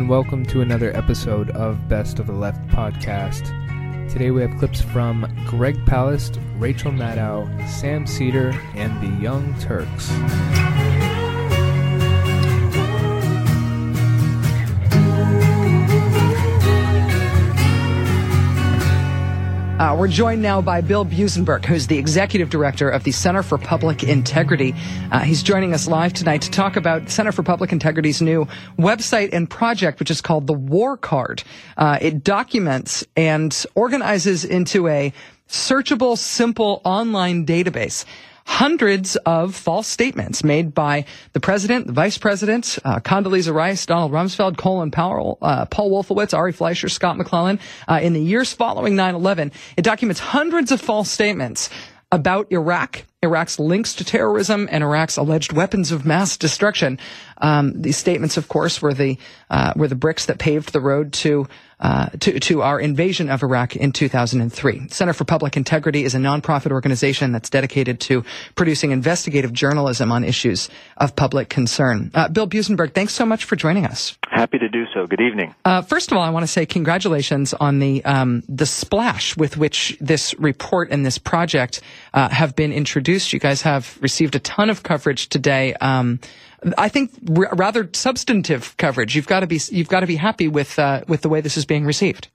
and welcome to another episode of Best of the Left podcast. Today we have clips from Greg Palast, Rachel Maddow, Sam Seder, and the Young Turks. Uh, we're joined now by Bill Buzenberg, who's the executive director of the Center for Public Integrity. Uh, he's joining us live tonight to talk about Center for Public Integrity's new website and project, which is called the War Card. Uh, it documents and organizes into a searchable, simple online database hundreds of false statements made by the president, the vice president, uh, Condoleezza Rice, Donald Rumsfeld, Colin Powell, uh, Paul Wolfowitz, Ari Fleischer, Scott McClellan, uh, in the years following 9-11. It documents hundreds of false statements about Iraq, Iraq's links to terrorism, and Iraq's alleged weapons of mass destruction. Um, these statements, of course, were the uh, were the bricks that paved the road to uh, to, to our invasion of Iraq in 2003. Center for Public Integrity is a nonprofit organization that's dedicated to producing investigative journalism on issues of public concern. Uh, Bill Buzenberg, thanks so much for joining us. Happy to do so. Good evening. Uh, first of all, I want to say congratulations on the um, the splash with which this report and this project uh, have been introduced. You guys have received a ton of coverage today. Um, I think r- rather substantive coverage. You've got to be you've got to be happy with uh, with the way this is being received.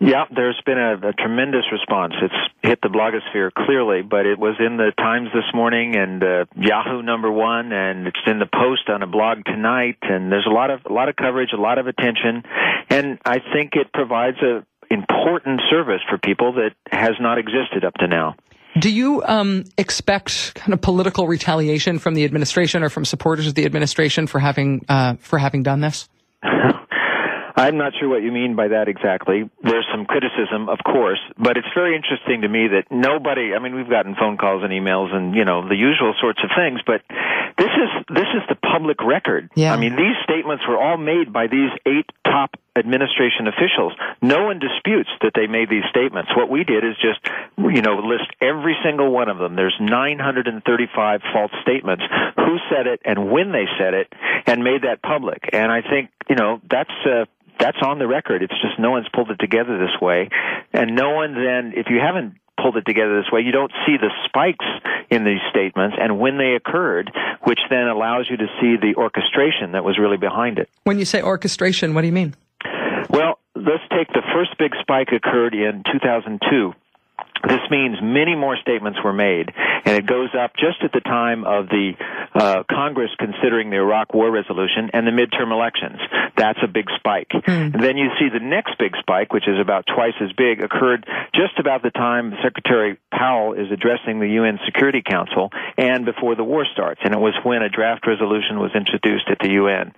Yeah, there's been a, a, tremendous response. It's hit the blogosphere clearly, but it was in the Times this morning and uh, Yahoo number one, and it's in the Post on a blog tonight. And there's a lot of a lot of coverage, a lot of attention, and I think it provides a important service for people that has not existed up to now. Do you um, expect kind of political retaliation from the administration or from supporters of the administration for having uh, for having done this? I'm not sure what you mean by that exactly. There's some criticism, of course, but it's very interesting to me that nobody, I mean, we've gotten phone calls and emails and, you know, the usual sorts of things, but this is, this is the public record. Yeah. I mean, these statements were all made by these eight top administration officials. No one disputes that they made these statements. What we did is just, you know, list every single one of them. There's 935 false statements, who said it and when they said it, and made that public. And I think, you know, that's, uh, that's on the record. It's just no one's pulled it together this way. And no one then, if you haven't pulled it together this way, you don't see the spikes in these statements and when they occurred, which then allows you to see the orchestration that was really behind it. When you say orchestration, what do you mean? Well, let's take the first big spike occurred in 2002. This means many more statements were made, and it goes up just at the time of the uh, Congress considering the Iraq War resolution and the midterm elections. That's a big spike. Mm. And then you see the next big spike, which is about twice as big, occurred just about the time Secretary Powell is addressing the UN Security Council and before the war starts. And it was when a draft resolution was introduced at the UN.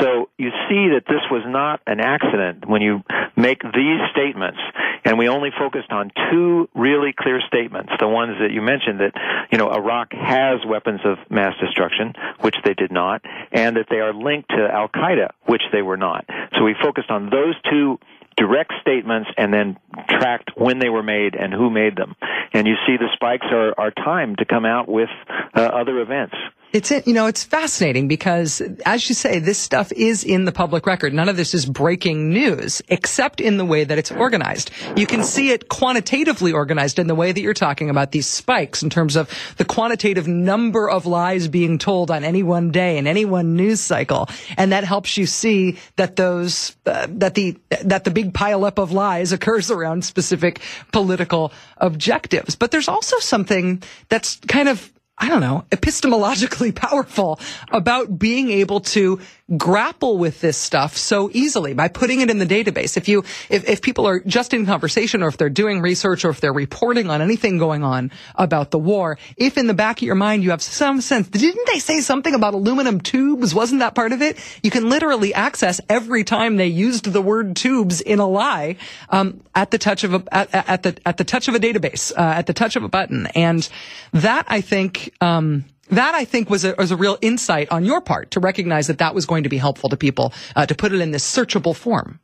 So you see that this was not an accident when you make these statements, and we only focused on two really clear statements. The ones that you mentioned that, you know, Iraq has weapons of mass destruction, which they did not, and that they are linked to Al Qaeda, which they were not. So we focused on those two direct statements and then tracked when they were made and who made them. And you see the spikes are, are timed to come out with uh, other events. It's you know it's fascinating because as you say this stuff is in the public record. None of this is breaking news except in the way that it's organized. You can see it quantitatively organized in the way that you're talking about these spikes in terms of the quantitative number of lies being told on any one day in any one news cycle, and that helps you see that those uh, that the that the big pile up of lies occurs around specific political objectives. But there's also something that's kind of I don't know, epistemologically powerful about being able to grapple with this stuff so easily by putting it in the database. If you, if, if people are just in conversation or if they're doing research or if they're reporting on anything going on about the war, if in the back of your mind you have some sense, didn't they say something about aluminum tubes? Wasn't that part of it? You can literally access every time they used the word tubes in a lie, um, at the touch of a, at, at the, at the touch of a database, uh, at the touch of a button. And that I think, um, that I think was a, was a real insight on your part to recognize that that was going to be helpful to people uh, to put it in this searchable form.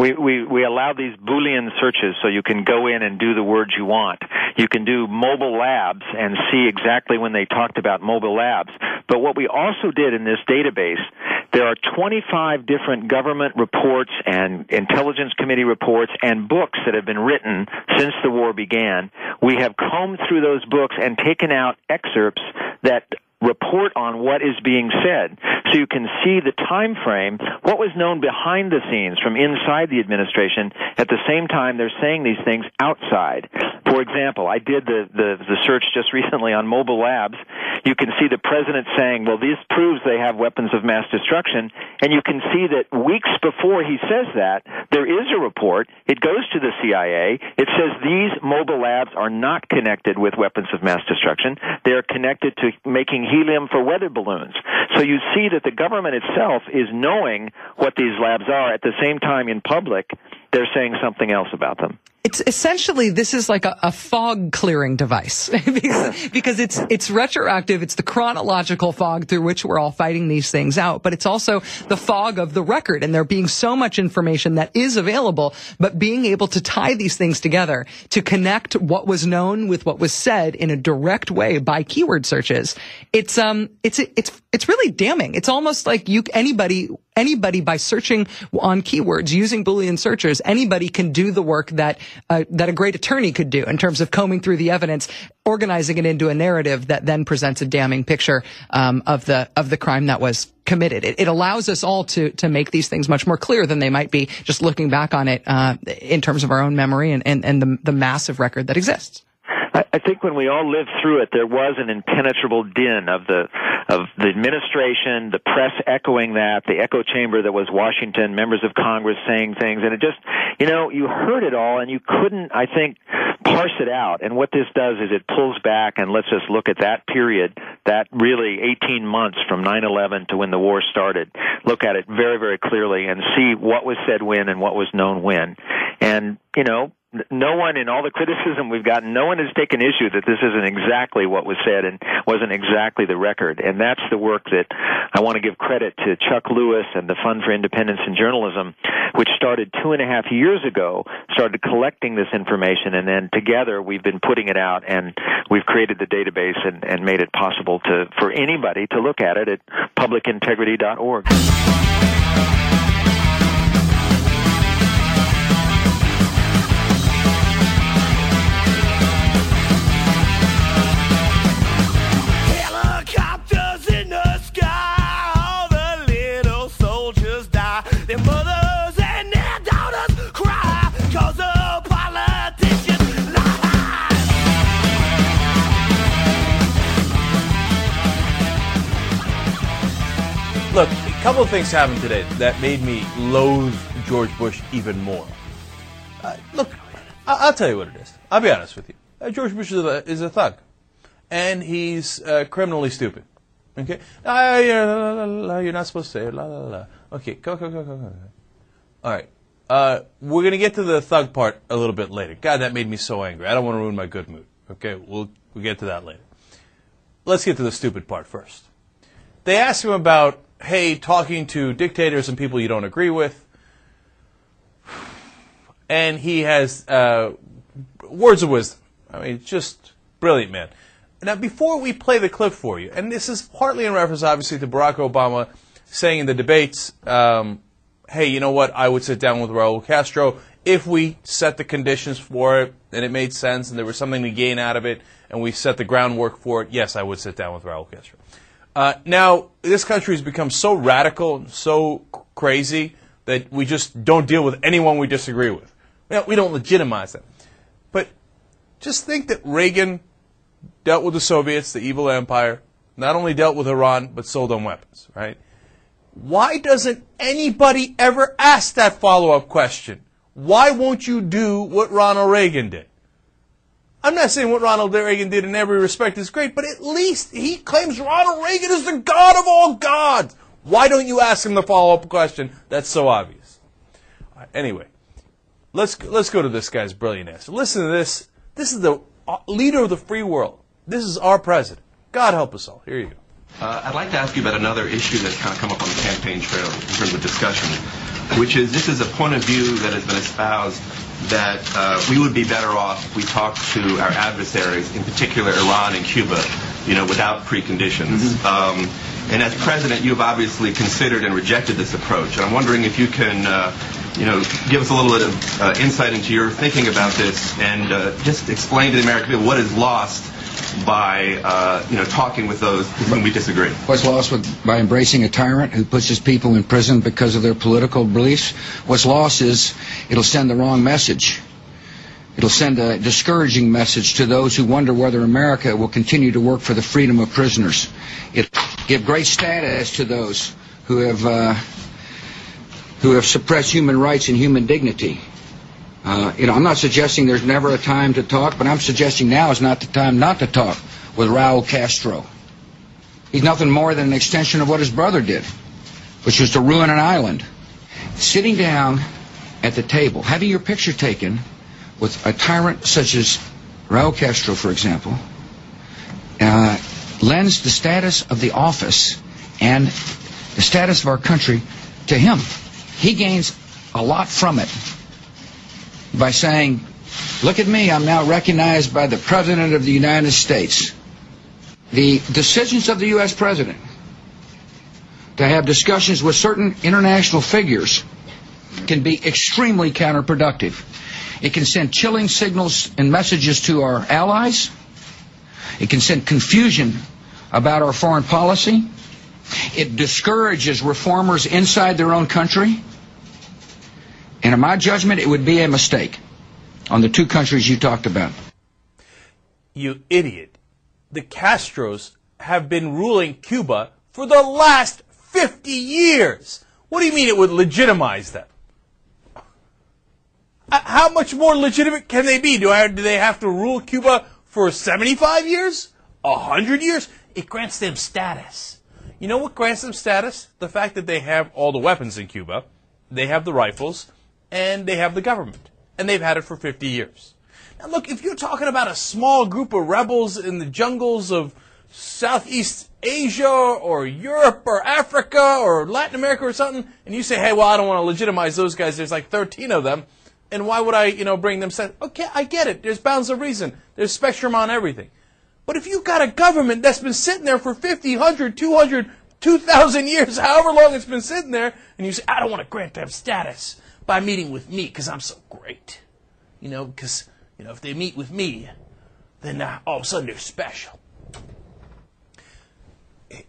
We, we, we allow these Boolean searches so you can go in and do the words you want. You can do mobile labs and see exactly when they talked about mobile labs. But what we also did in this database There are 25 different government reports and intelligence committee reports and books that have been written since the war began. We have combed through those books and taken out excerpts that report on what is being said. So you can see the time frame what was known behind the scenes from inside the administration at the same time they're saying these things outside. For example i did the the, the search just recently on mobile labs. You can see the president saying well this proves they have weapons of mass destruction. And you can see that weeks before he says that there is a report. It goes to the cia it says these mobile labs are not connected with weapons of mass destruction. They are connected to making helium for weather balloons. So you see that the government itself is knowing what these labs are. At the same time, in public, they're saying something else about them. It's essentially this is like a, a fog clearing device because, because, it's it's retroactive. It's the chronological fog through which we're all fighting these things out, but it's also the fog of the record and there being so much information that is available, but being able to tie these things together to connect what was known with what was said in a direct way by keyword searches. It's um it's it's it's really damning. It's almost like you anybody anybody by searching on keywords using Boolean searchers, anybody can do the work that uh, that a great attorney could do in terms of combing through the evidence, organizing it into a narrative that then presents a damning picture um, of the of the crime that was committed. It, it, allows us all to to make these things much more clear than they might be just looking back on it uh, in terms of our own memory and, and, and the, the massive record that exists. I, think when we all lived through it, there was an impenetrable din of the of the administration, the press echoing that, the echo chamber that was Washington, members of Congress saying things, and it just, you know, you heard it all, and you couldn't, I think, parse it out. And what this does is it pulls back and lets us look at that period, that really 18 months from 9/11 to when the war started, look at it very, very clearly, and see what was said when and what was known when. And you know, no one in all the criticism we've gotten, no one has taken issue that this isn't exactly what was said and wasn't exactly the record. And that's the work that I want to give credit to Chuck Lewis and the Fund for Independence in Journalism, which started two and a half years ago, started collecting this information, and then together we've been putting it out and we've created the database and, and made it possible to for anybody to look at it at publicintegrity.org. Look, a couple of things happened today that made me loathe George Bush even more. Uh, look, I- will tell you what it is. I'll be honest with you. Uh, George Bush is a, is a thug, and he's uh, criminally stupid. Okay, uh, you're not supposed to say la la la. Okay, go go go go go. All right. Uh, we're gonna get to the thug part a little bit later. God, that made me so angry. I don't want to ruin my good mood. Okay, we'll we'll get to that later. Let's get to the stupid part first. They asked him about hey, talking to dictators and people you don't agree with. And he has uh, words of wisdom. I mean, just brilliant, man. Now, before we play the clip for you, and this is partly in reference, obviously, to Barack Obama saying in the debates, um, hey, you know what, I would sit down with Raul Castro if we set the conditions for it and it made sense and there was something to gain out of it and we set the groundwork for it, yes, I would sit down with Raul Castro. Uh, now, this country has become so radical, so crazy, that we just don't deal with anyone we disagree with. we don't legitimize them. But just think that Reagan dealt with the Soviets, the evil empire, not only dealt with Iran, but sold them weapons, right? Why doesn't anybody ever ask that follow up question? Why won't you do what Ronald Reagan did? I'm not saying what Ronald Reagan did in every respect is great, but at least he claims Ronald Reagan is the God of all gods. Why don't you ask him the follow-up question? That's so obvious. Right, anyway, let's let's go to this guy's brilliant answer. Listen to this. This is the uh, leader of the free world. This is our president. God help us all. Here you go. Uh, I'd like to ask you about another issue that's kind of come up on the campaign trail in terms of discussion, which is this is a point of view that has been espoused that uh, we would be better off if we talked to our adversaries, in particular Iran and Cuba, you know, without preconditions. Mm-hmm. Um, And as president, you've obviously considered and rejected this approach. And I'm wondering if you can, uh, you know, give us a little bit of uh, insight into your thinking about this and uh, just explain to the American people what is lost by, uh, you know, talking with those with whom we disagree. What's lost with, by embracing a tyrant who puts his people in prison because of their political beliefs? What's lost is it'll send the wrong message. It'll send a discouraging message to those who wonder whether America will continue to work for the freedom of prisoners. It'll give great status to those who have uh, who have suppressed human rights and human dignity. Uh, you know, I'm not suggesting there's never a time to talk, but I'm suggesting now is not the time not to talk with Raul Castro. He's nothing more than an extension of what his brother did, which was to ruin an island. Sitting down at the table, having your picture taken with a tyrant such as Raul Castro, for example, uh, lends the status of the office and the status of our country to him. He gains a lot from it by saying, look at me, I'm now recognized by the President of the United States. The decisions of the U.S. President to have discussions with certain international figures can be extremely counterproductive. It can send chilling signals and messages to our allies. It can send confusion about our foreign policy. It discourages reformers inside their own country. And in my judgment, it would be a mistake on the two countries you talked about. You idiot. The Castros have been ruling Cuba for the last 50 years. What do you mean it would legitimize them? Uh, How much more legitimate can they be? Do, I, do they have to rule Cuba for 75 years? 100 years? It grants them status. You know what grants them status? The fact that they have all the weapons in Cuba, they have the rifles, and they have the government. And they've had it for 50 years. Now, look, if you're talking about a small group of rebels in the jungles of Southeast Asia or Europe or Africa or Latin America or something, and you say, hey, well, I don't want to legitimize those guys, there's like 13 of them, and why would I, you know, bring them? Okay, I get it. There's bounds of reason. There's spectrum on everything. But if you've got a government that's been sitting there for 50, 100, 200, 2,000 years, however long it's been sitting there, and you say, I don't want to grant them status by meeting with me because I'm so great. You know, because, you know, if they meet with me, then uh, all of a sudden they're special.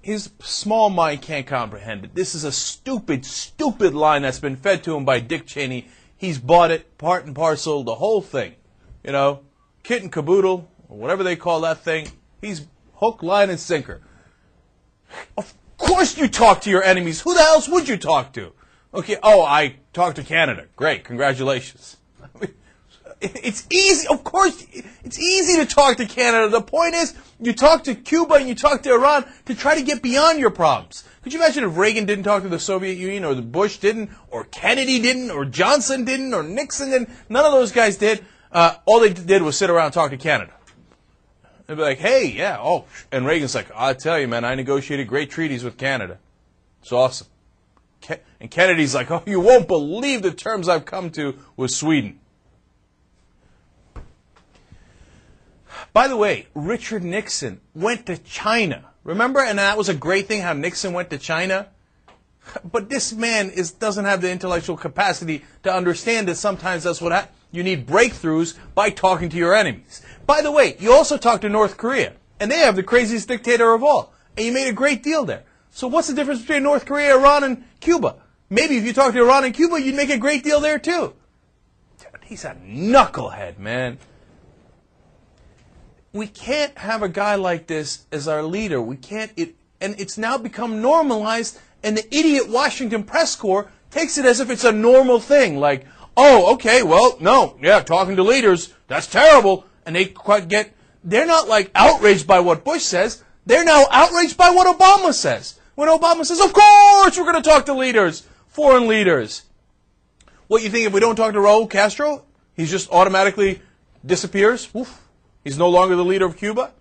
His small mind can't comprehend it. This is a stupid, stupid line that's been fed to him by Dick Cheney. He's bought it, part and parcel, the whole thing. You know, kit and caboodle, or whatever they call that thing. He's hook, line, and sinker. Of course you talk to your enemies. Who the else would you talk to? Okay, oh, I talked to Canada. Great, congratulations. It's easy, of course, it's easy to talk to Canada. The point is, you talk to Cuba and you talk to Iran to try to get beyond your problems. Could you imagine if Reagan didn't talk to the Soviet Union, or the Bush didn't, or Kennedy didn't, or Johnson didn't, or Nixon didn't? None of those guys did. Uh, all they did was sit around and talk to Canada. They'd be like, hey, yeah, oh. And Reagan's like, I tell you, man, I negotiated great treaties with Canada. It's awesome. Ke- And Kennedy's like, oh, you won't believe the terms I've come to with Sweden. By the way, Richard Nixon went to China. Remember? And that was a great thing how Nixon went to China. But this man is, doesn't have the intellectual capacity to understand that sometimes that's what hap you need breakthroughs by talking to your enemies. By the way, you also talk to North Korea, and they have the craziest dictator of all, and you made a great deal there. So what's the difference between North Korea, Iran, and Cuba? Maybe if you talk to Iran and Cuba, you'd make a great deal there too. He's a knucklehead, man. We can't have a guy like this as our leader. We can't. It, and it's now become normalized, and the idiot Washington press corps takes it as if it's a normal thing. Like, oh, okay, well, no, yeah, talking to leaders, that's terrible. And they get, they're not like outraged by what Bush says. They're now outraged by what Obama says. When Obama says, of course we're going to talk to leaders, foreign leaders. What you think if we don't talk to Raul Castro, he just automatically disappears? Oof. He's no longer the leader of Cuba?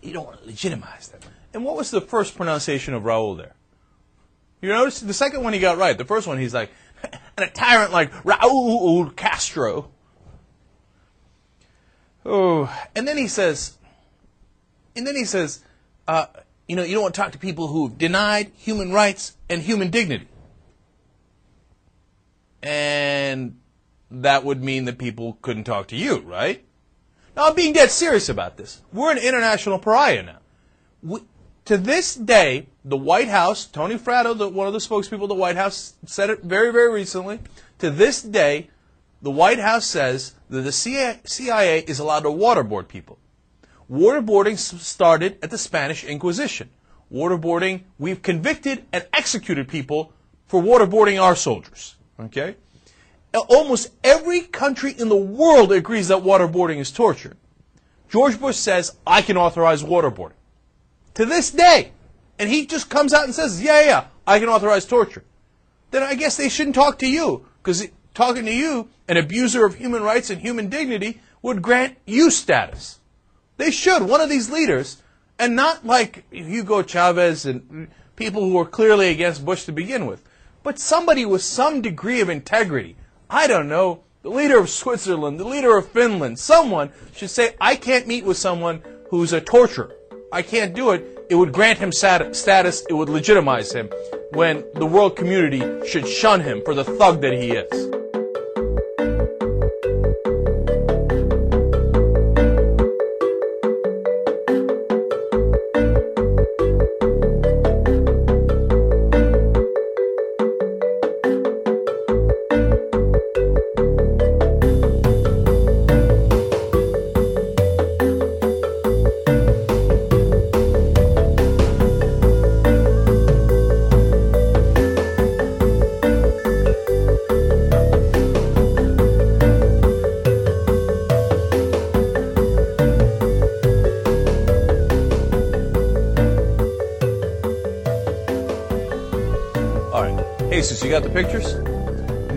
You don't want to legitimize them. And what was the first pronunciation of Raul there? You notice the second one he got right. The first one he's like, and a tyrant like Raul Castro. Oh, and then he says, and then he says, uh, you know, you don't want to talk to people who've denied human rights and human dignity. And that would mean that people couldn't talk to you, right? Now, I'm being dead serious about this. We're an international pariah now. We, to this day, the White House, Tony Fratto, the, one of the spokespeople of the White House, said it very, very recently. To this day, the White House says that the CIA is allowed to waterboard people. Waterboarding started at the Spanish Inquisition. Waterboarding, we've convicted and executed people for waterboarding our soldiers. Okay? Almost every country in the world agrees that waterboarding is torture. George Bush says, I can authorize waterboarding. To this day. And he just comes out and says, yeah, yeah, I can authorize torture. Then I guess they shouldn't talk to you. Because talking to you, an abuser of human rights and human dignity, would grant you status. They should, one of these leaders, and not like Hugo Chavez and people who were clearly against Bush to begin with, but somebody with some degree of integrity. I don't know, the leader of Switzerland, the leader of Finland, someone should say, I can't meet with someone who's a torturer. I can't do it. It would grant him status, it would legitimize him when the world community should shun him for the thug that he is. Got the pictures?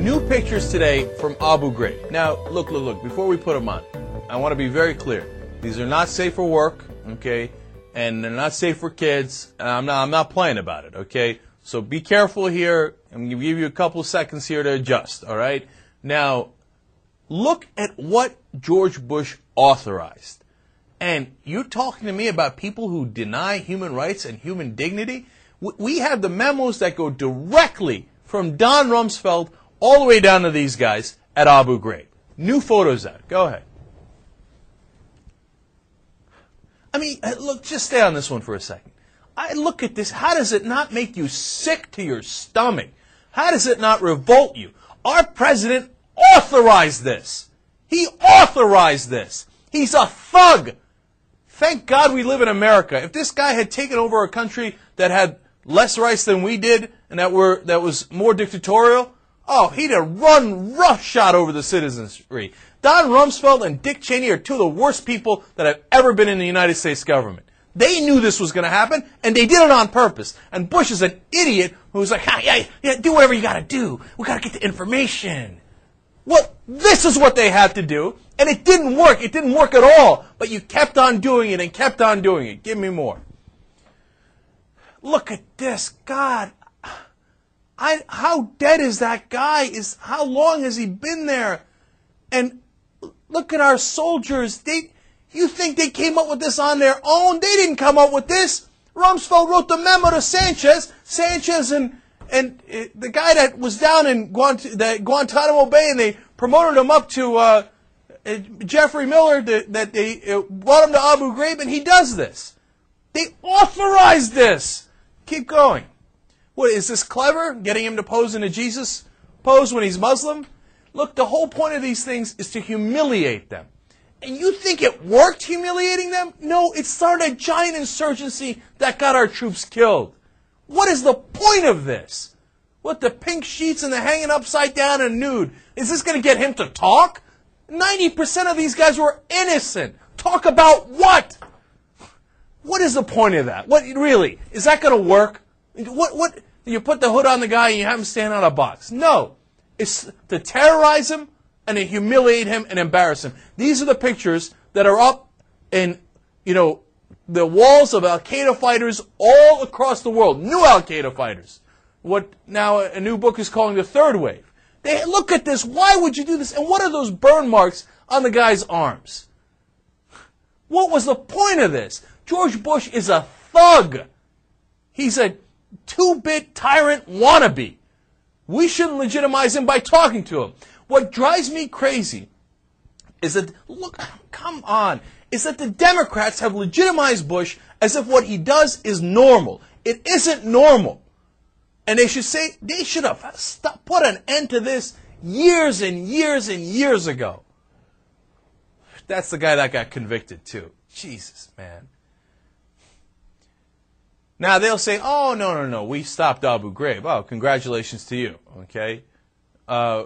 New pictures today from Abu Ghraib. Now, look, look, look, before we put them on, I want to be very clear. These are not safe for work, okay? And they're not safe for kids. I'm not, I'm not playing about it, okay? So be careful here. I'm going to give you a couple seconds here to adjust, all right? Now, look at what George Bush authorized. And you're talking to me about people who deny human rights and human dignity? We have the memos that go directly from Don Rumsfeld all the way down to these guys at Abu Ghraib. New photos out. Go ahead. I mean, uh, look, just stay on this one for a second. I look at this. How does it not make you sick to your stomach? How does it not revolt you? Our president authorized this. He authorized this. He's a thug. Thank God we live in America. If this guy had taken over a country that had less rights than we did and that were that was more dictatorial, oh, he'd have run roughshod over the citizenry. Don Rumsfeld and Dick Cheney are two of the worst people that have ever been in the United States government. They knew this was going to happen, and they did it on purpose. And Bush is an idiot who's like, ah, yeah, yeah, do whatever you got to do. We got to get the information. Well, this is what they had to do, and it didn't work. It didn't work at all. But you kept on doing it and kept on doing it. Give me more. Look at this. God, I, how dead is that guy? Is how long has he been there? And look at our soldiers. They, you think they came up with this on their own? They didn't come up with this. Rumsfeld wrote the memo to Sanchez. Sanchez and and uh, the guy that was down in Guant- the Guantanamo Bay, and they promoted him up to uh, uh, Jeffrey Miller. That, they uh, brought him to Abu Ghraib, and he does this. They authorized this. Keep going. What is this clever? Getting him to pose in a Jesus pose when he's Muslim? Look, the whole point of these things is to humiliate them. And you think it worked humiliating them? No, it started a giant insurgency that got our troops killed. What is the point of this? What, the pink sheets and the hanging upside down and nude? Is this going to get him to talk? 90% of these guys were innocent. Talk about what? What is the point of that? What really is that going to work? What what you put the hood on the guy and you have him stand on a box? No, it's to terrorize him and to humiliate him and embarrass him. These are the pictures that are up in you know the walls of Al Qaeda fighters all across the world. New Al Qaeda fighters. What now a new book is calling the third wave. They look at this. Why would you do this? And what are those burn marks on the guy's arms? What was the point of this? George Bush is a thug. He's a two bit tyrant wannabe. We shouldn't legitimize him by talking to him. What drives me crazy is that, look, come on, is that the Democrats have legitimized Bush as if what he does is normal. It isn't normal. And they should say, they should have stop, put an end to this years and years and years ago. That's the guy that got convicted too. Jesus, man. Now they'll say, "Oh no, no, no, we stopped Abu Ghraib." Oh, congratulations to you. Okay. Uh,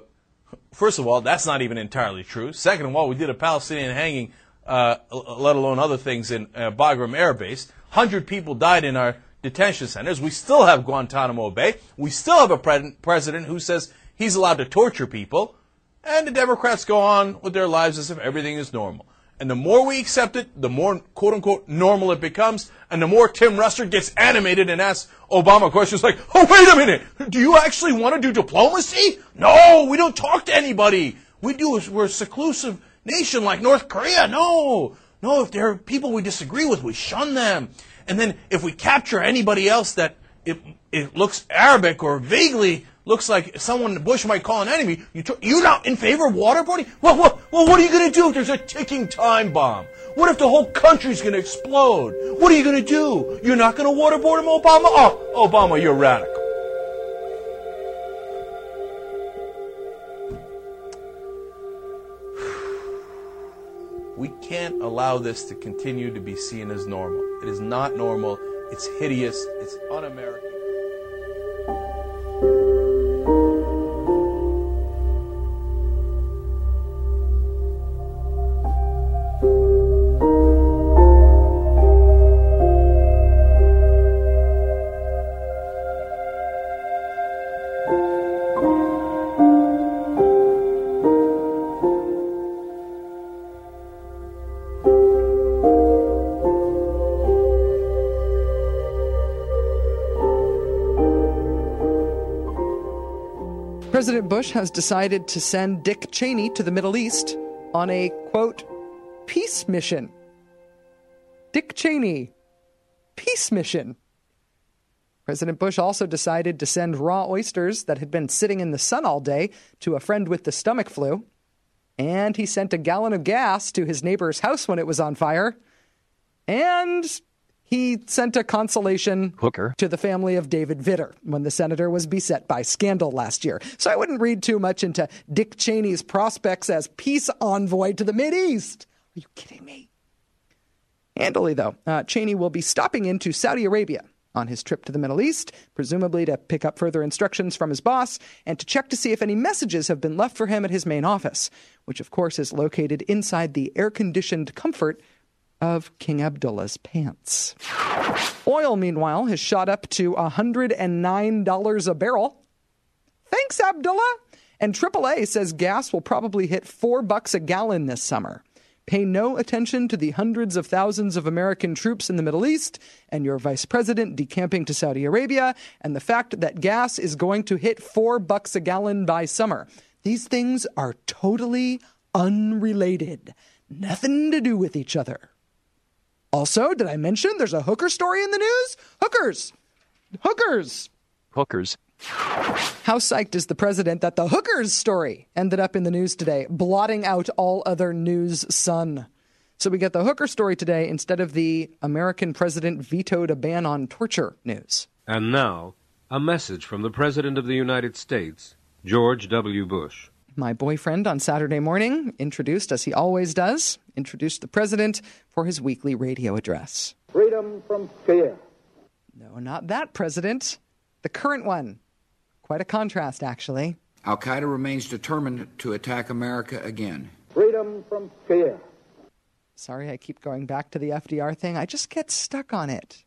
first of all, that's not even entirely true. Second of all, we did a Palestinian hanging, uh, let alone other things in uh, Bagram Air Base. Hundred people died in our detention centers. We still have Guantanamo Bay. We still have a pre- president who says he's allowed to torture people, and the Democrats go on with their lives as if everything is normal. And the more we accept it, the more quote unquote normal it becomes, and the more Tim Russert gets animated and asks Obama questions like, oh, wait a minute, do you actually want to do diplomacy? No, we don't talk to anybody. We do, we're a seclusive nation like North Korea. No, no, if there are people we disagree with, we shun them. And then if we capture anybody else that it, it looks Arabic or vaguely looks like someone in the Bush might call an enemy, you t- you're not in favor of waterboarding? Well, well, well, what are you going to do if there's a ticking time bomb? What if the whole country's going to explode? What are you going to do? You're not going to waterboard him, Obama? Oh, Obama, you're radical. We can't allow this to continue to be seen as normal. It is not normal. It's hideous. It's un American. President Bush has decided to send Dick Cheney to the Middle East on a, quote, peace mission. Dick Cheney, peace mission. President Bush also decided to send raw oysters that had been sitting in the sun all day to a friend with the stomach flu. And he sent a gallon of gas to his neighbor's house when it was on fire. And he sent a consolation hooker to the family of David Vitter when the senator was beset by scandal last year. So I wouldn't read too much into Dick Cheney's prospects as peace envoy to the East. Are you kidding me? Handily, though, uh, Cheney will be stopping into Saudi Arabia on his trip to the Middle East, presumably to pick up further instructions from his boss and to check to see if any messages have been left for him at his main office, which of course is located inside the air conditioned comfort of King Abdullah's pants. Oil, meanwhile, has shot up to $109 a barrel. Thanks, Abdullah. And AAA says gas will probably hit 4 bucks a gallon this summer. Pay no attention to the hundreds of thousands of American troops in the Middle East and your vice president decamping to Saudi Arabia and the fact that gas is going to hit 4 bucks a gallon by summer. These things are totally unrelated. Nothing to do with each other. Also, did I mention there's a hooker story in the news? Hookers! Hookers! Hookers. How psyched is the president that the hookers story ended up in the news today, blotting out all other news sun? So we get the hooker story today instead of the American president vetoed a ban on torture news. And now, a message from the President of the United States, George W. Bush. My boyfriend on Saturday morning introduced, as he always does, introduced the president for his weekly radio address. Freedom from fear. No, not that president. The current one. Quite a contrast, actually. Al Qaeda remains determined to attack America again. Freedom from fear. Sorry, I keep going back to the FDR thing. I just get stuck on it.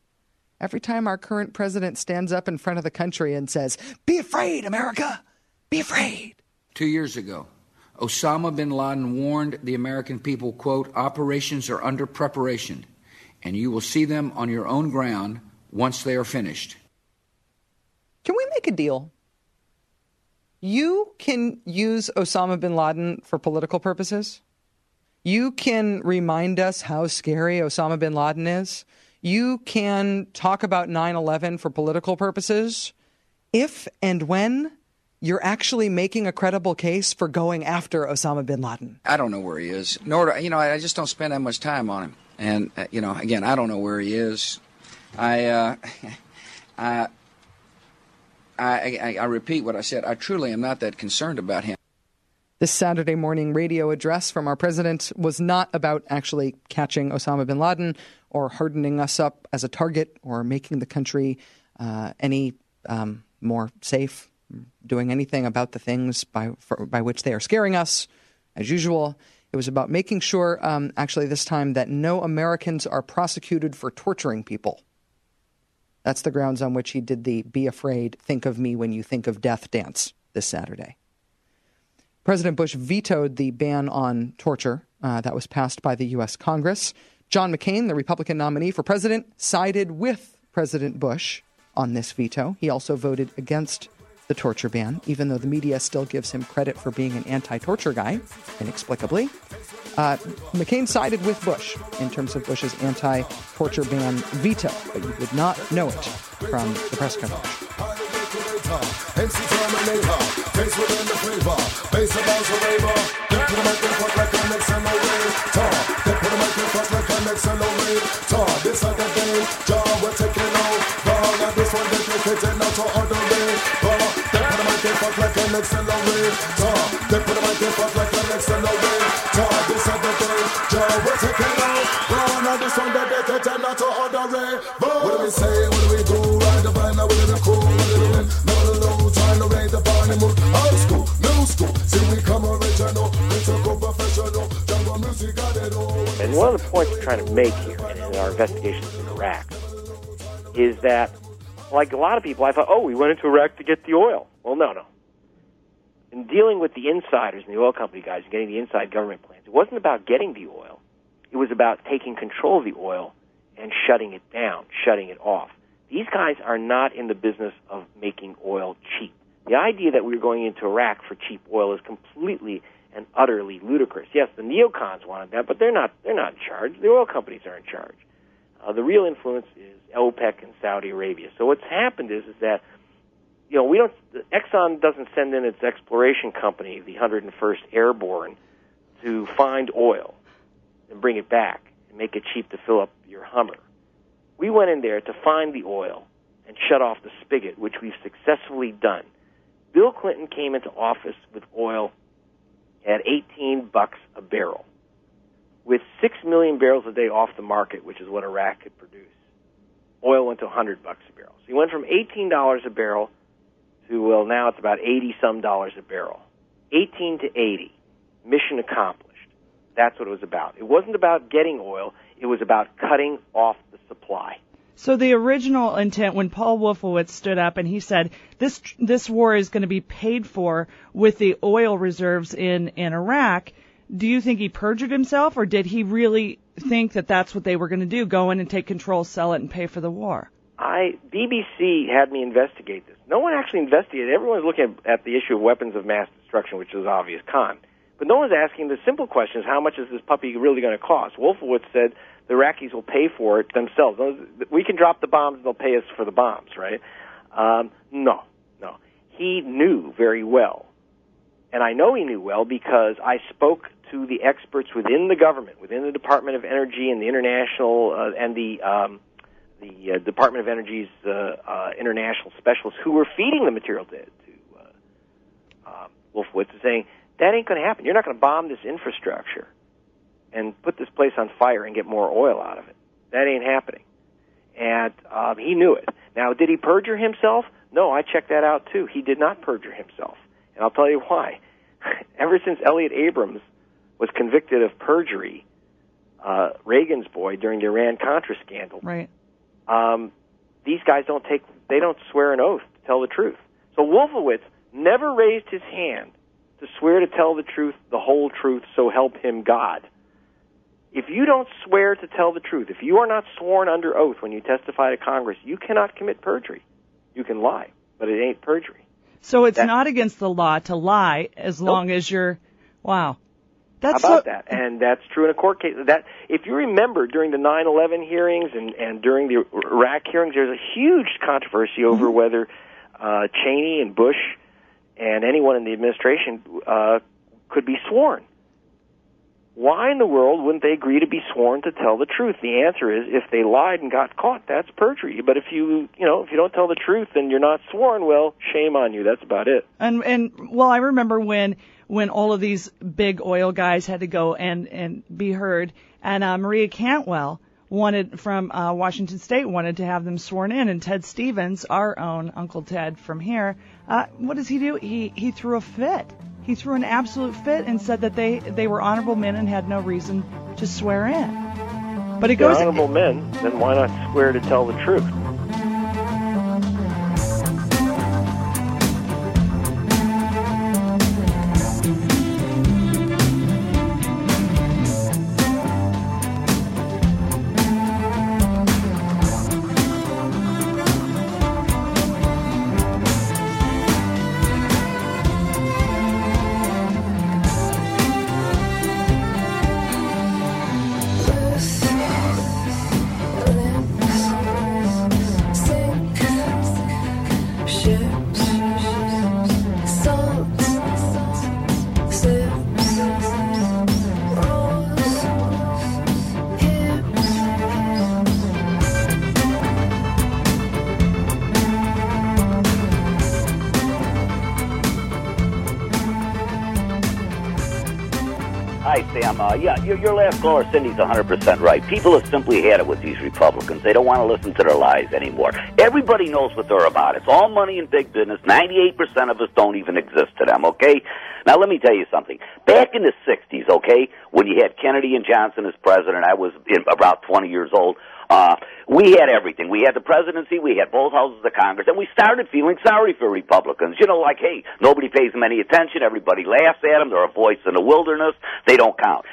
Every time our current president stands up in front of the country and says, Be afraid, America! Be afraid! Two years ago, Osama bin Laden warned the American people, quote, operations are under preparation, and you will see them on your own ground once they are finished. Can we make a deal? You can use Osama bin Laden for political purposes. You can remind us how scary Osama bin Laden is. You can talk about 9 11 for political purposes if and when you're actually making a credible case for going after Osama bin Laden. I don't know where he is. Nor, do, you know, I just don't spend that much time on him. And uh, you know, again, I don't know where he is. I, uh, I, I, I repeat what I said. I truly am not that concerned about him. This Saturday morning radio address from our president was not about actually catching Osama bin Laden or hardening us up as a target or making the country uh, any um, more safe, doing anything about the things by, for, by which they are scaring us, as usual. It was about making sure, um, actually, this time, that no Americans are prosecuted for torturing people. That's the grounds on which he did the Be Afraid, Think of Me When You Think of Death dance this Saturday. President Bush vetoed the ban on torture uh, that was passed by the U.S. Congress. John McCain, the Republican nominee for president, sided with President Bush on this veto. He also voted against the torture ban, even though the media still gives him credit for being an anti torture guy, inexplicably. Uh, McCain sided with Bush in terms of Bush's anti torture ban veto, but you would not know it from the press coverage. The the. They microphone like an. They put a like. The over. To. They an. They. This is the over. Now this one, they're taking out to other way. What do we say? What do we do? Ride the now we're the cool. Old school, new school. See, we come original. professional. Music got it all. And one of the points we're trying to make here in our investigations in Iraq is that, like a lot of people, I thought, oh, we went into Iraq to get the oil. Well, no, no. In dealing with the insiders and the oil company guys and getting the inside government plans, it wasn't about getting the oil. It was about taking control of the oil and shutting it down, shutting it off. These guys are not in the business of making oil cheap. The idea that we are going into Iraq for cheap oil is completely and utterly ludicrous. Yes, the neocons wanted that, but they're not. They're not in charge. The oil companies are in charge. Uh, the real influence is OPEC and Saudi Arabia. So what's happened is is that you know we don't. Exxon doesn't send in its exploration company, the 101st Airborne, to find oil and bring it back and make it cheap to fill up your Hummer. We went in there to find the oil and shut off the spigot, which we've successfully done. Bill Clinton came into office with oil at 18 bucks a barrel. With 6 million barrels a day off the market, which is what Iraq could produce, oil went to 100 bucks a barrel. So he went from $18 a barrel to, well, now it's about 80 some dollars a barrel. 18 to 80. Mission accomplished. That's what it was about. It wasn't about getting oil, it was about cutting off the supply. So the original intent when Paul Wolfowitz stood up and he said this this war is going to be paid for with the oil reserves in in Iraq, do you think he perjured himself or did he really think that that's what they were going to do, go in and take control, sell it and pay for the war? I BBC had me investigate this. No one actually investigated. Everyone was looking at the issue of weapons of mass destruction, which is obvious con. But no one's asking the simple question: how much is this puppy really going to cost? Wolfowitz said the Iraqis will pay for it themselves. We can drop the bombs; and they'll pay us for the bombs, right? Um, no, no. He knew very well, and I know he knew well because I spoke to the experts within the government, within the Department of Energy and the international uh, and the um, the uh, Department of Energy's uh, uh, international specialists who were feeding the material to, to uh, uh, Wolfowitz, saying that ain't going to happen. You're not going to bomb this infrastructure and put this place on fire and get more oil out of it. That ain't happening. And um, he knew it. Now, did he perjure himself? No, I checked that out too. He did not perjure himself. And I'll tell you why. Ever since Elliott Abrams was convicted of perjury, uh, Reagan's boy during the Iran Contra scandal, right? Um, these guys don't take, they don't swear an oath to tell the truth. So Wolfowitz never raised his hand to swear to tell the truth, the whole truth, so help him God. If you don't swear to tell the truth, if you are not sworn under oath when you testify to Congress, you cannot commit perjury. You can lie, but it ain't perjury. So it's That's, not against the law to lie as nope. long as you're, wow. That's How about so- that? And that's true in a court case. That if you remember during the 9/11 hearings and and during the Iraq hearings, there's a huge controversy over Mm-hmm. whether uh, Cheney and Bush and anyone in the administration uh, could be sworn. Why in the world wouldn't they agree to be sworn to tell the truth? The answer is if they lied and got caught, that's perjury. But if you, you know, if you don't tell the truth and you're not sworn, well, shame on you. That's about it. And and well, I remember when when all of these big oil guys had to go and and be heard, and uh, Maria Cantwell wanted from uh, Washington State wanted to have them sworn in, and Ted Stevens, our own Uncle Ted from here, uh, what does he do? He he threw a fit. He threw an absolute fit and said that they they were honorable men and had no reason to swear in. But it If they're goes. honorable men, then why not swear to tell the truth? Caller, Cindy's 100% right. People have simply had it with these Republicans. They don't want to listen to their lies anymore. Everybody knows what they're about. It's all money and big business. 98% of us don't even exist to them, okay? Now, let me tell you something. Back in the 60s, okay, when you had Kennedy and Johnson as president, I was in, about 20 years old. Uh, we had everything. We had the presidency, we had both houses of Congress, and we started feeling sorry for Republicans. You know, like, hey, nobody pays them any attention, everybody laughs at them, they're a voice in the wilderness, they don't count.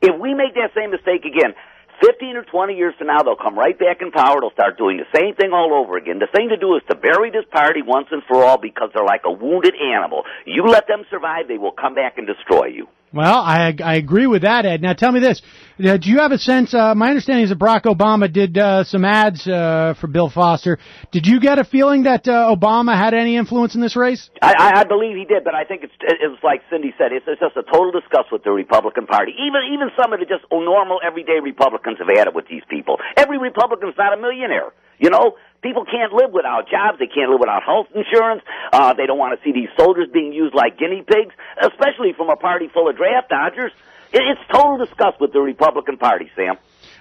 If we make that same mistake again, 15 or 20 years from now, they'll come right back in power. They'll start doing the same thing all over again. The thing to do is to bury this party once and for all because they're like a wounded animal. You let them survive, they will come back and destroy you. Well, I I agree with that, Ed. Now tell me this: uh, Do you have a sense? Uh, my understanding is that Barack Obama did uh, some ads uh, for Bill Foster. Did you get a feeling that uh, Obama had any influence in this race? I, I, believe he did, but I think it's it's like Cindy said. It's, it's just a total disgust with the Republican Party. Even even some of the just normal everyday Republicans have had it with these people. Every Republican's not a millionaire, you know. People can't live without jobs. They can't live without health insurance. Uh, they don't want to see these soldiers being used like guinea pigs, especially from a party full of draft dodgers. It, it's total disgust with the Republican Party, Sam.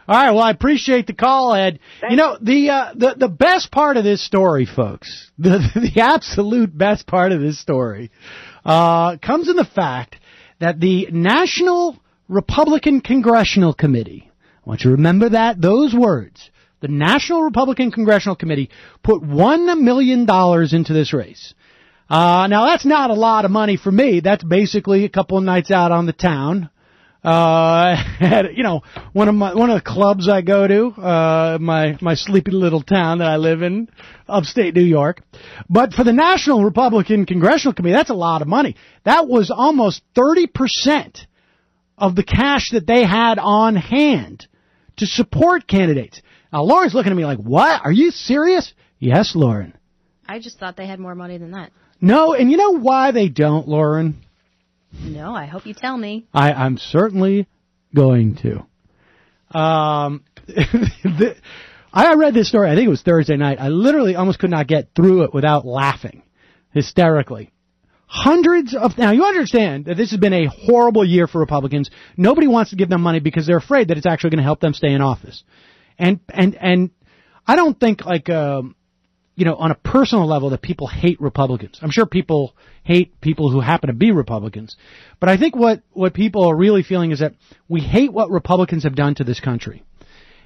All right. Well, I appreciate the call, Ed. You know the uh, the the best part of this story, folks, the the absolute best part of this story, uh, comes in the fact that the National Republican Congressional Committee. I want you to remember that those words. The National Republican Congressional Committee put one million dollars into this race. Uh, now that's not a lot of money for me. That's basically a couple of nights out on the town. Uh, at, you know, one of my, one of the clubs I go to, uh, my, my sleepy little town that I live in, upstate New York. But for the National Republican Congressional Committee, that's a lot of money. That was almost 30% of the cash that they had on hand to support candidates. Now, Lauren's looking at me like, what? Are you serious? Yes, Lauren. I just thought they had more money than that. No, and you know why they don't, Lauren? No, I hope you tell me. I, I'm certainly going to. Um, the, I read this story, I think it was Thursday night. I literally almost could not get through it without laughing hysterically. Hundreds of, now you understand that this has been a horrible year for Republicans. Nobody wants to give them money because they're afraid that it's actually going to help them stay in office. And, and, and I don't think like, um, you know, on a personal level that people hate Republicans. I'm sure people hate people who happen to be Republicans. But I think what, what people are really feeling is that we hate what Republicans have done to this country.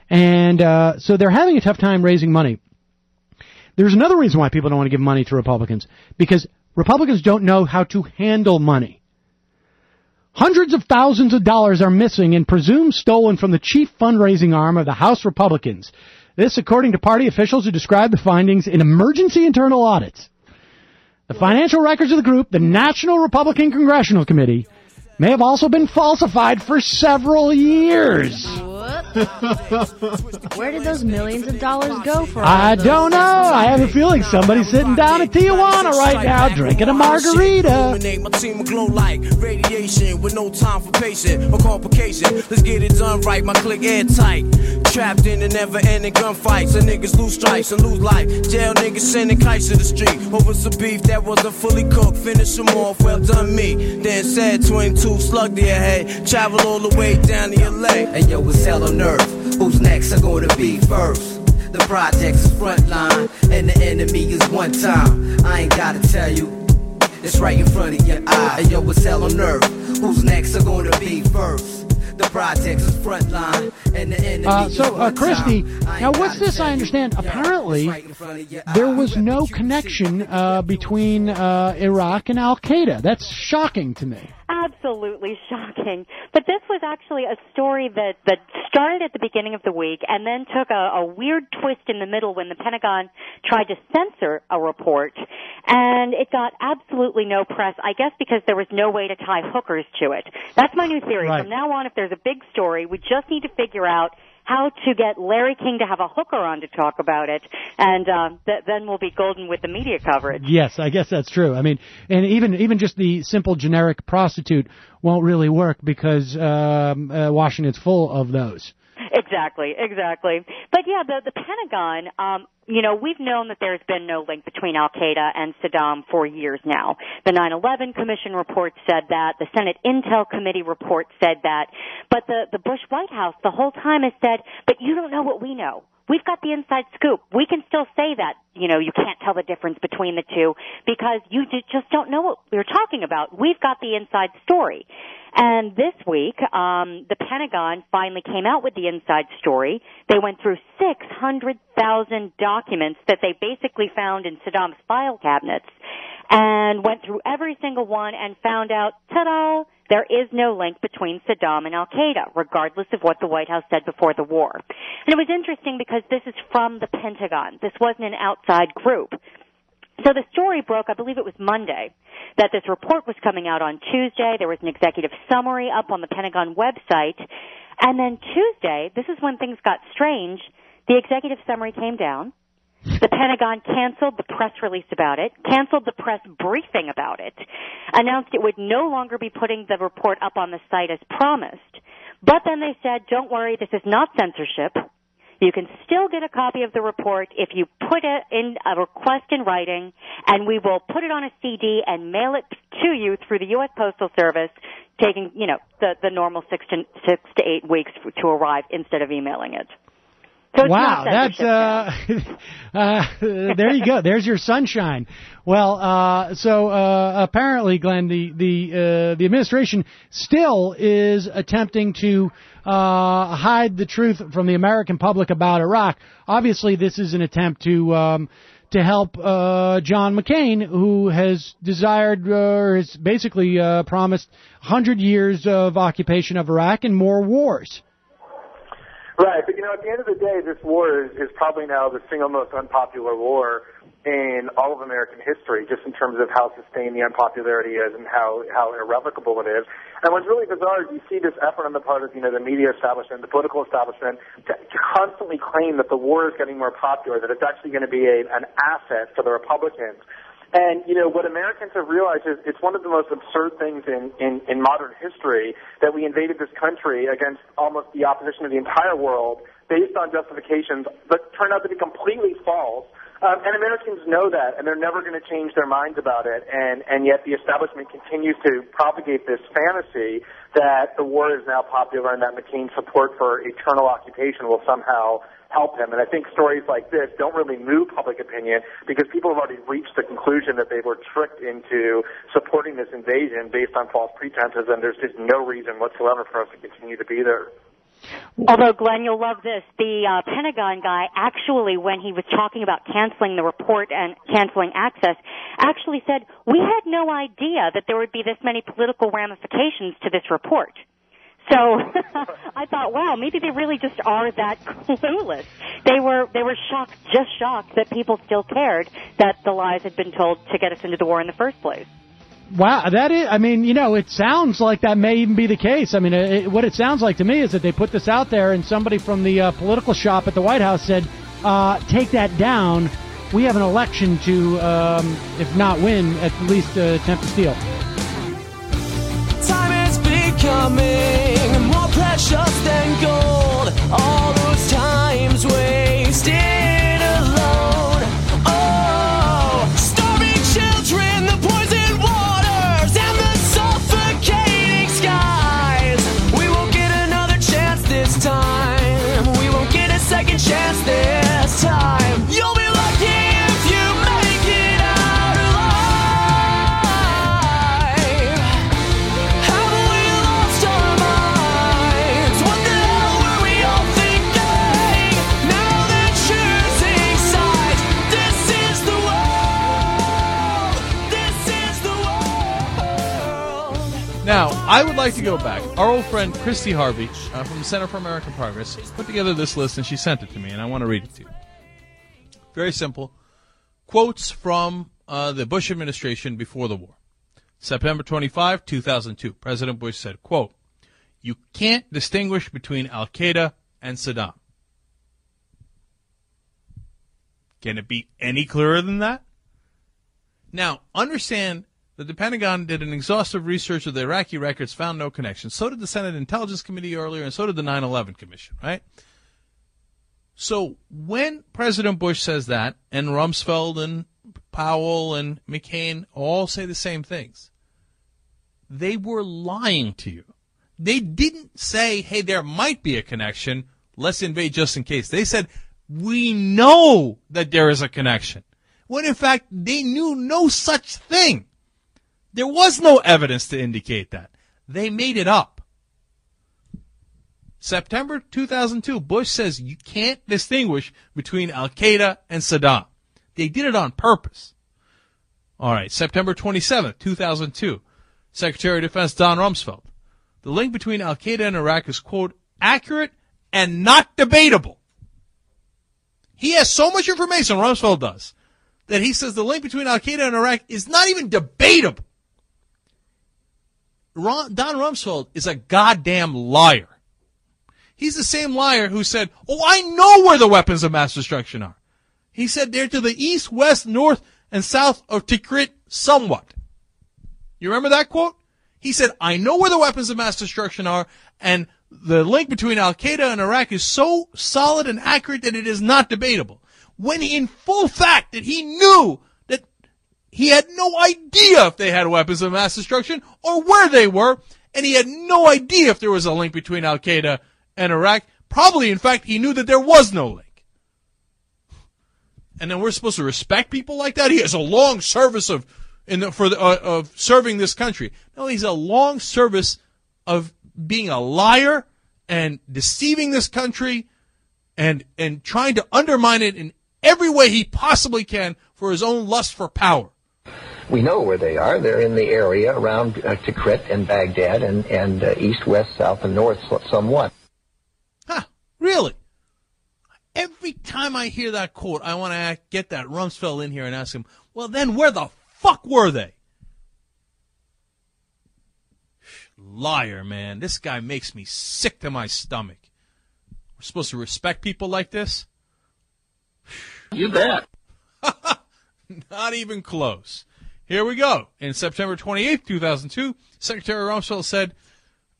And, uh, so they're having a tough time raising money. There's another reason why people don't want to give money to Republicans. Because Republicans don't know how to handle money. Hundreds of thousands of dollars are missing and presumed stolen from the chief fundraising arm of the House Republicans. This, according to party officials who described the findings in emergency internal audits. The financial records of the group, the National Republican Congressional Committee, may have also been falsified for several years. Where did those millions of dollars go for? I don't know. I have a feeling somebody's sitting down at Tijuana right now drinking a margarita. My team glow like radiation with no time for patient or complication. Let's get it done right, my click airtight. Trapped in a never ending gunfight. So niggas lose stripes and lose life. Jail niggas sending kites to the street over some beef that wasn't fully cooked. Finish them off, well done me. Then said 22 slug to your head. Travel all the way down to LA. And yo, it's hell on earth. Who's next are gonna be first? The project's frontline, and the enemy is one time. I ain't gotta tell you. It's right in front of your eye. And yo, it's hell on earth. Who's next are gonna be first? The project's frontline, and the enemy Uh, so, uh, Christy, time. I ain't now what's this? I understand. Apparently, Right in front of your there was no connection uh, between uh, Iraq and Al Qaeda. That's shocking to me. Absolutely shocking. But this was actually a story that, that started at the beginning of the week and then took a, a weird twist in the middle when the Pentagon tried to censor a report. And it got absolutely no press, I guess because there was no way to tie hookers to it. That's my new theory. Right. From now on, if there's a big story, we just need to figure out how to get Larry King to have a hooker on to talk about it, and uh, th- then we'll be golden with the media coverage. Yes, I guess that's true. I mean, and even even just the simple generic prostitute won't really work because um, uh, Washington's full of those. Exactly, exactly. But yeah, the the Pentagon, um, you know, we've known that there's been no link between Al Qaeda and Saddam for years now. The 9/11 Commission report said that. The Senate Intel Committee report said that. But the the Bush White House the whole time has said, "But you don't know what we know." We've got the inside scoop. We can still say that, you know, you can't tell the difference between the two because you ju- just don't know what we're talking about. We've got the inside story. And this week, um, the Pentagon finally came out with the inside story. They went through 600,000 documents that they basically found in Saddam's file cabinets and went through every single one and found out, ta-da, there is no link between Saddam and Al Qaeda, regardless of what the White House said before the war. And it was interesting because this is from the Pentagon. This wasn't an outside group. So the story broke, I believe it was Monday, that this report was coming out on Tuesday. There was an executive summary up on the Pentagon website. And then Tuesday, this is when things got strange, the executive summary came down. The Pentagon canceled the press release about it, canceled the press briefing about it, announced it would no longer be putting the report up on the site as promised. But then they said, don't worry, this is not censorship. You can still get a copy of the report if you put it in a request in writing, and we will put it on a CD and mail it to you through the U.S. Postal Service, taking you know the the normal six to six to eight weeks to arrive instead of emailing it. So wow, that's uh, uh, there you go. There's your sunshine. Well, uh, so uh, apparently, Glenn, the the uh, the administration still is attempting to uh, hide the truth from the American public about Iraq. Obviously, this is an attempt to. Um, to help uh, John McCain, who has desired uh, or has basically uh, promised 100 years of occupation of Iraq and more wars. Right, but you know, at the end of the day, this war is, is probably now the single most unpopular war in all of American history, just in terms of how sustained the unpopularity is and how how irrevocable it is. And what's really bizarre is you see this effort on the part of you know the media establishment, the political establishment, to, constantly claim that the war is getting more popular, that it's actually going to be a, an asset for the Republicans. And you know what Americans have realized is it's one of the most absurd things in, in, in modern history that we invaded this country against almost the opposition of the entire world based on justifications that turned out to be completely false. Um, and Americans know that, and they're never going to change their minds about it. And and yet the establishment continues to propagate this fantasy that the war is now popular and that McCain's support for eternal occupation will somehow help him. And I think stories like this don't really move public opinion because people have already reached the conclusion that they were tricked into supporting this invasion based on false pretenses, and there's just no reason whatsoever for us to continue to be there. Although, Glenn, you'll love this. The uh, Pentagon guy actually, when he was talking about canceling the report and canceling access, actually said, we had no idea that there would be this many political ramifications to this report. So I thought, wow, maybe they really just are that clueless. They were they were shocked, just shocked that people still cared that the lies had been told to get us into the war in the first place. Wow, that is. I mean, you know, it sounds like that may even be the case. I mean, it, what it sounds like to me is that they put this out there, and somebody from the uh, political shop at the White House said, uh, "Take that down. We have an election to, um, if not win, at least uh, attempt to steal." Time is becoming more precious than gold. All those times wasted I would like to go back. Our old friend Christy Harvey uh, from the Center for American Progress put together this list and she sent it to me, and I want to read it to you. Very simple. Quotes from uh, the Bush administration before the war. September 25, 2002. President Bush said, quote, You can't distinguish between Al Qaeda and Saddam. Can it be any clearer than that? Now, understand that the Pentagon did an exhaustive research of the Iraqi records, found no connection. So did the Senate Intelligence Committee earlier, and so did the 9 11 Commission, right? So when President Bush says that, and Rumsfeld and Powell and McCain all say the same things, they were lying to you. They didn't say, hey, there might be a connection. Let's invade just in case. They said, we know that there is a connection. When in fact, they knew no such thing. There was no evidence to indicate that. They made it up. September 2002, Bush says you can't distinguish between Al Qaeda and Saddam. They did it on purpose. All right, September 27, 2002, Secretary of Defense Don Rumsfeld. The link between Al Qaeda and Iraq is, quote, accurate and not debatable. He has so much information, Rumsfeld does, that he says the link between Al Qaeda and Iraq is not even debatable. Ron, Don Rumsfeld is a goddamn liar. He's the same liar who said, Oh, I know where the weapons of mass destruction are. He said they're to the east, west, north, and south of Tikrit somewhat. You remember that quote? He said, I know where the weapons of mass destruction are, and the link between Al Qaeda and Iraq is so solid and accurate that it is not debatable. When in full fact that he knew he had no idea if they had weapons of mass destruction or where they were, and he had no idea if there was a link between Al Qaeda and Iraq. Probably, in fact, he knew that there was no link. And then we're supposed to respect people like that. He has a long service of in the, for the, uh, of serving this country. No, he's a long service of being a liar and deceiving this country and and trying to undermine it in every way he possibly can for his own lust for power. We know where they are. They're in the area around uh, Tikrit and Baghdad and, and uh, east, west, south, and north somewhat. Huh, really? Every time I hear that quote, I want to get that Rumsfeld in here and ask him, well, then where the fuck were they? Liar, man. This guy makes me sick to my stomach. We're supposed to respect people like this? You bet. Not even close. Here we go. In September 28, 2002, Secretary Rumsfeld said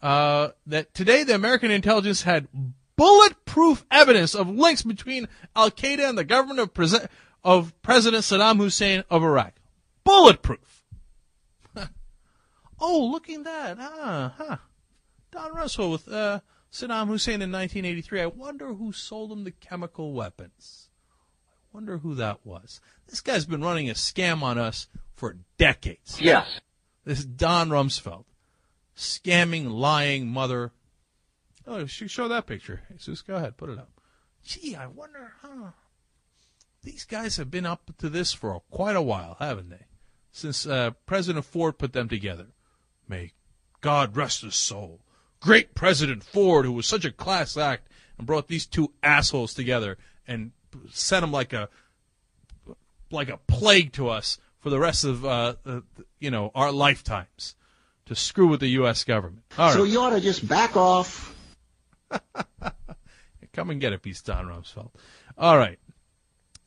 uh, that today the American intelligence had bulletproof evidence of links between Al Qaeda and the government of, of President Saddam Hussein of Iraq. Bulletproof. oh, looking that. Ah, huh. Don Rumsfeld with uh, Saddam Hussein in 1983. I wonder who sold him the chemical weapons. Wonder who that was. This guy's been running a scam on us for decades. Yes. This is Don Rumsfeld. Scamming, lying mother. Oh, show that picture. Jesus, go ahead, put it up. Gee, I wonder, huh? These guys have been up to this for quite a while, haven't they? Since uh, President Ford put them together. May God rest his soul. Great President Ford, who was such a class act and brought these two assholes together and sent them like a like a plague to us for the rest of uh, uh, you know our lifetimes to screw with the U.S. government. All So right. you ought to just back off. Come and get a piece, Don Rumsfeld. All right.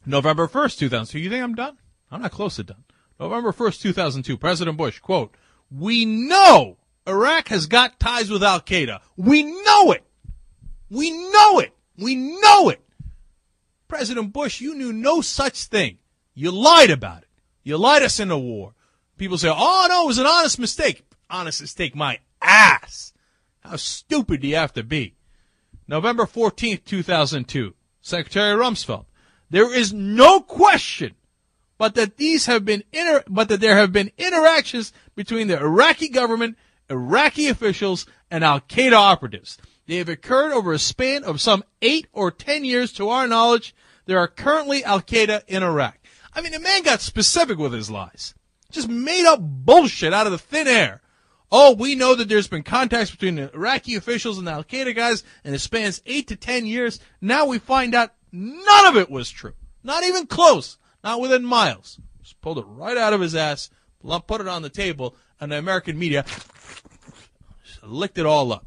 November 1st, 2002. You think I'm done? I'm not close to done. November 1st, 2002. President Bush, quote, We know Iraq has got ties with Al Qaeda. We know it. We know it. We know it. President Bush, you knew no such thing. You lied about it. You lied us into war. People say, oh no, it was an honest mistake. Honest mistake, my ass. How stupid do you have to be? November 14th, 2002. Secretary Rumsfeld. There is no question but that these have been inter- but that there have been interactions between the Iraqi government, Iraqi officials, and Al Qaeda operatives. They have occurred over a span of some eight or ten years to our knowledge. There are currently Al Qaeda in Iraq. I mean, the man got specific with his lies. Just made up bullshit out of the thin air. Oh, we know that there's been contacts between the Iraqi officials and the Al Qaeda guys, and it spans eight to ten years. Now we find out none of it was true. Not even close. Not within miles. Just pulled it right out of his ass, put it on the table, and the American media licked it all up.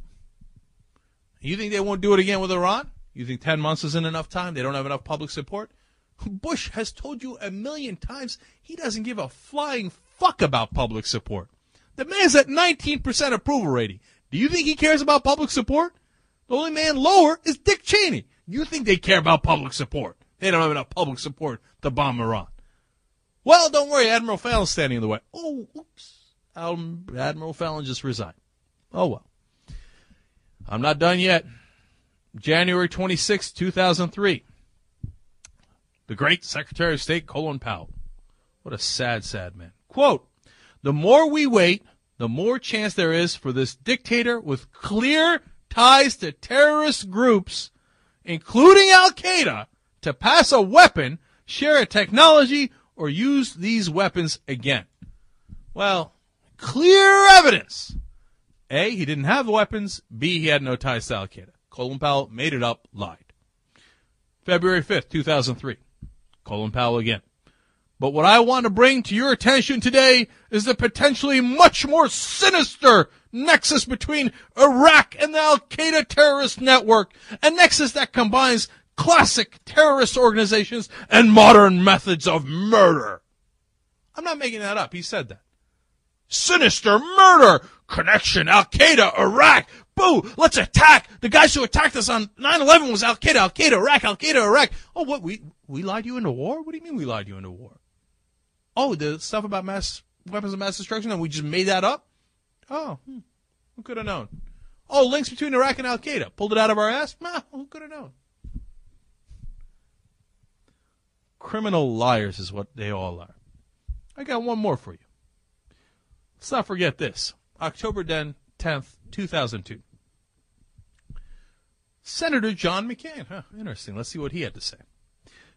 You think they won't do it again with Iran? You think 10 months isn't enough time? They don't have enough public support? Bush has told you a million times he doesn't give a flying fuck about public support. The man's at 19% approval rating. Do you think he cares about public support? The only man lower is Dick Cheney. You think they care about public support? They don't have enough public support to bomb Iran. Well, don't worry, Admiral Fallon's standing in the way. Oh, oops. Admiral Fallon just resigned. Oh well. I'm not done yet. January 26, 2003. The great Secretary of State Colin Powell. What a sad, sad man. Quote, the more we wait, the more chance there is for this dictator with clear ties to terrorist groups, including Al Qaeda, to pass a weapon, share a technology, or use these weapons again. Well, clear evidence. A, he didn't have the weapons. B, he had no ties to Al Qaeda. Colin Powell made it up, lied. February 5th, 2003. Colin Powell again. But what I want to bring to your attention today is the potentially much more sinister nexus between Iraq and the Al Qaeda terrorist network, a nexus that combines classic terrorist organizations and modern methods of murder. I'm not making that up. He said that. Sinister murder connection, Al Qaeda, Iraq. Boo! Let's attack. The guys who attacked us on 9/11 was Al Qaeda, Al Qaeda, Iraq, Al Qaeda, Iraq. Oh, what we we lied you into war? What do you mean we lied you into war? Oh, the stuff about mass weapons of mass destruction, and we just made that up. Oh, hmm. who could have known? Oh, links between Iraq and Al Qaeda. Pulled it out of our ass. Nah, who could have known? Criminal liars is what they all are. I got one more for you. Let's not forget this. October 10th, 2002. Senator John McCain. Huh, interesting. Let's see what he had to say.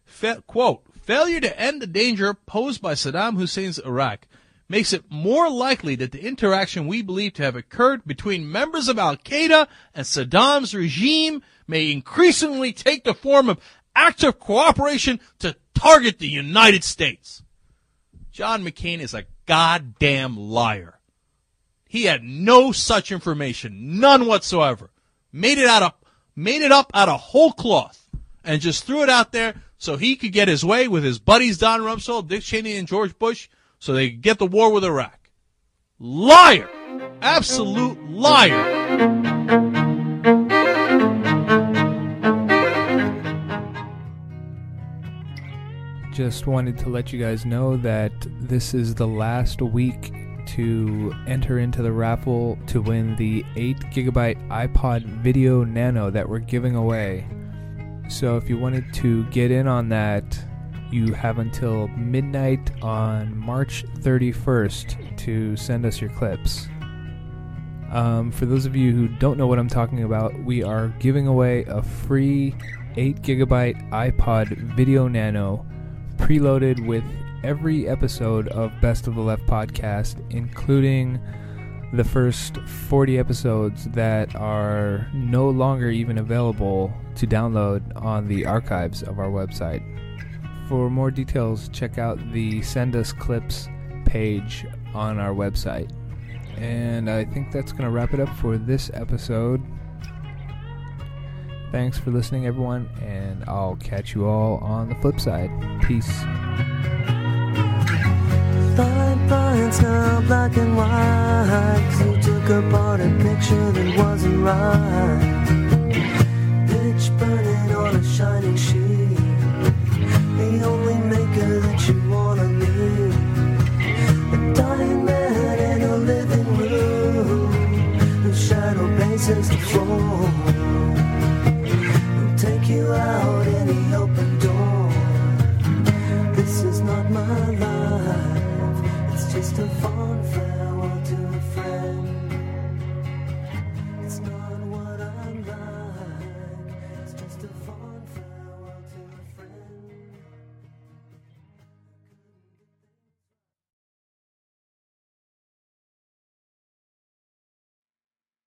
Fa- quote, failure to end the danger posed by Saddam Hussein's Iraq makes it more likely that the interaction we believe to have occurred between members of Al Qaeda and Saddam's regime may increasingly take the form of active cooperation to target the United States. John McCain is a goddamn liar. He had no such information, none whatsoever. Made it out of, made it up out of whole cloth and just threw it out there so he could get his way with his buddies Don Rumsfeld, Dick Cheney, and George Bush so they could get the war with Iraq. Liar! Absolute liar! Just wanted to let you guys know that this is the last week to enter into the raffle to win the 8 gigabyte iPod Video Nano that we're giving away. So if you wanted to get in on that, you have until midnight on March 31st to send us your clips. Um, for those of you who don't know what I'm talking about, we are giving away a free 8 gigabyte iPod Video Nano preloaded with every episode of Best of the Left podcast, including the first 40 episodes that are no longer even available to download on the archives of our website. for more details, check out the Send Us Clips page on our website. And I think that's going to wrap it up for this episode. Thanks for listening, everyone, and I'll catch you all on the flip side. Peace. Fine lines now black and white. 'cause you took apart a picture that wasn't right. Pitch burning on a shining sheet. The only maker that you wanna meet. A dying man in a living room. Whose shadow bases the floor. Will take you out any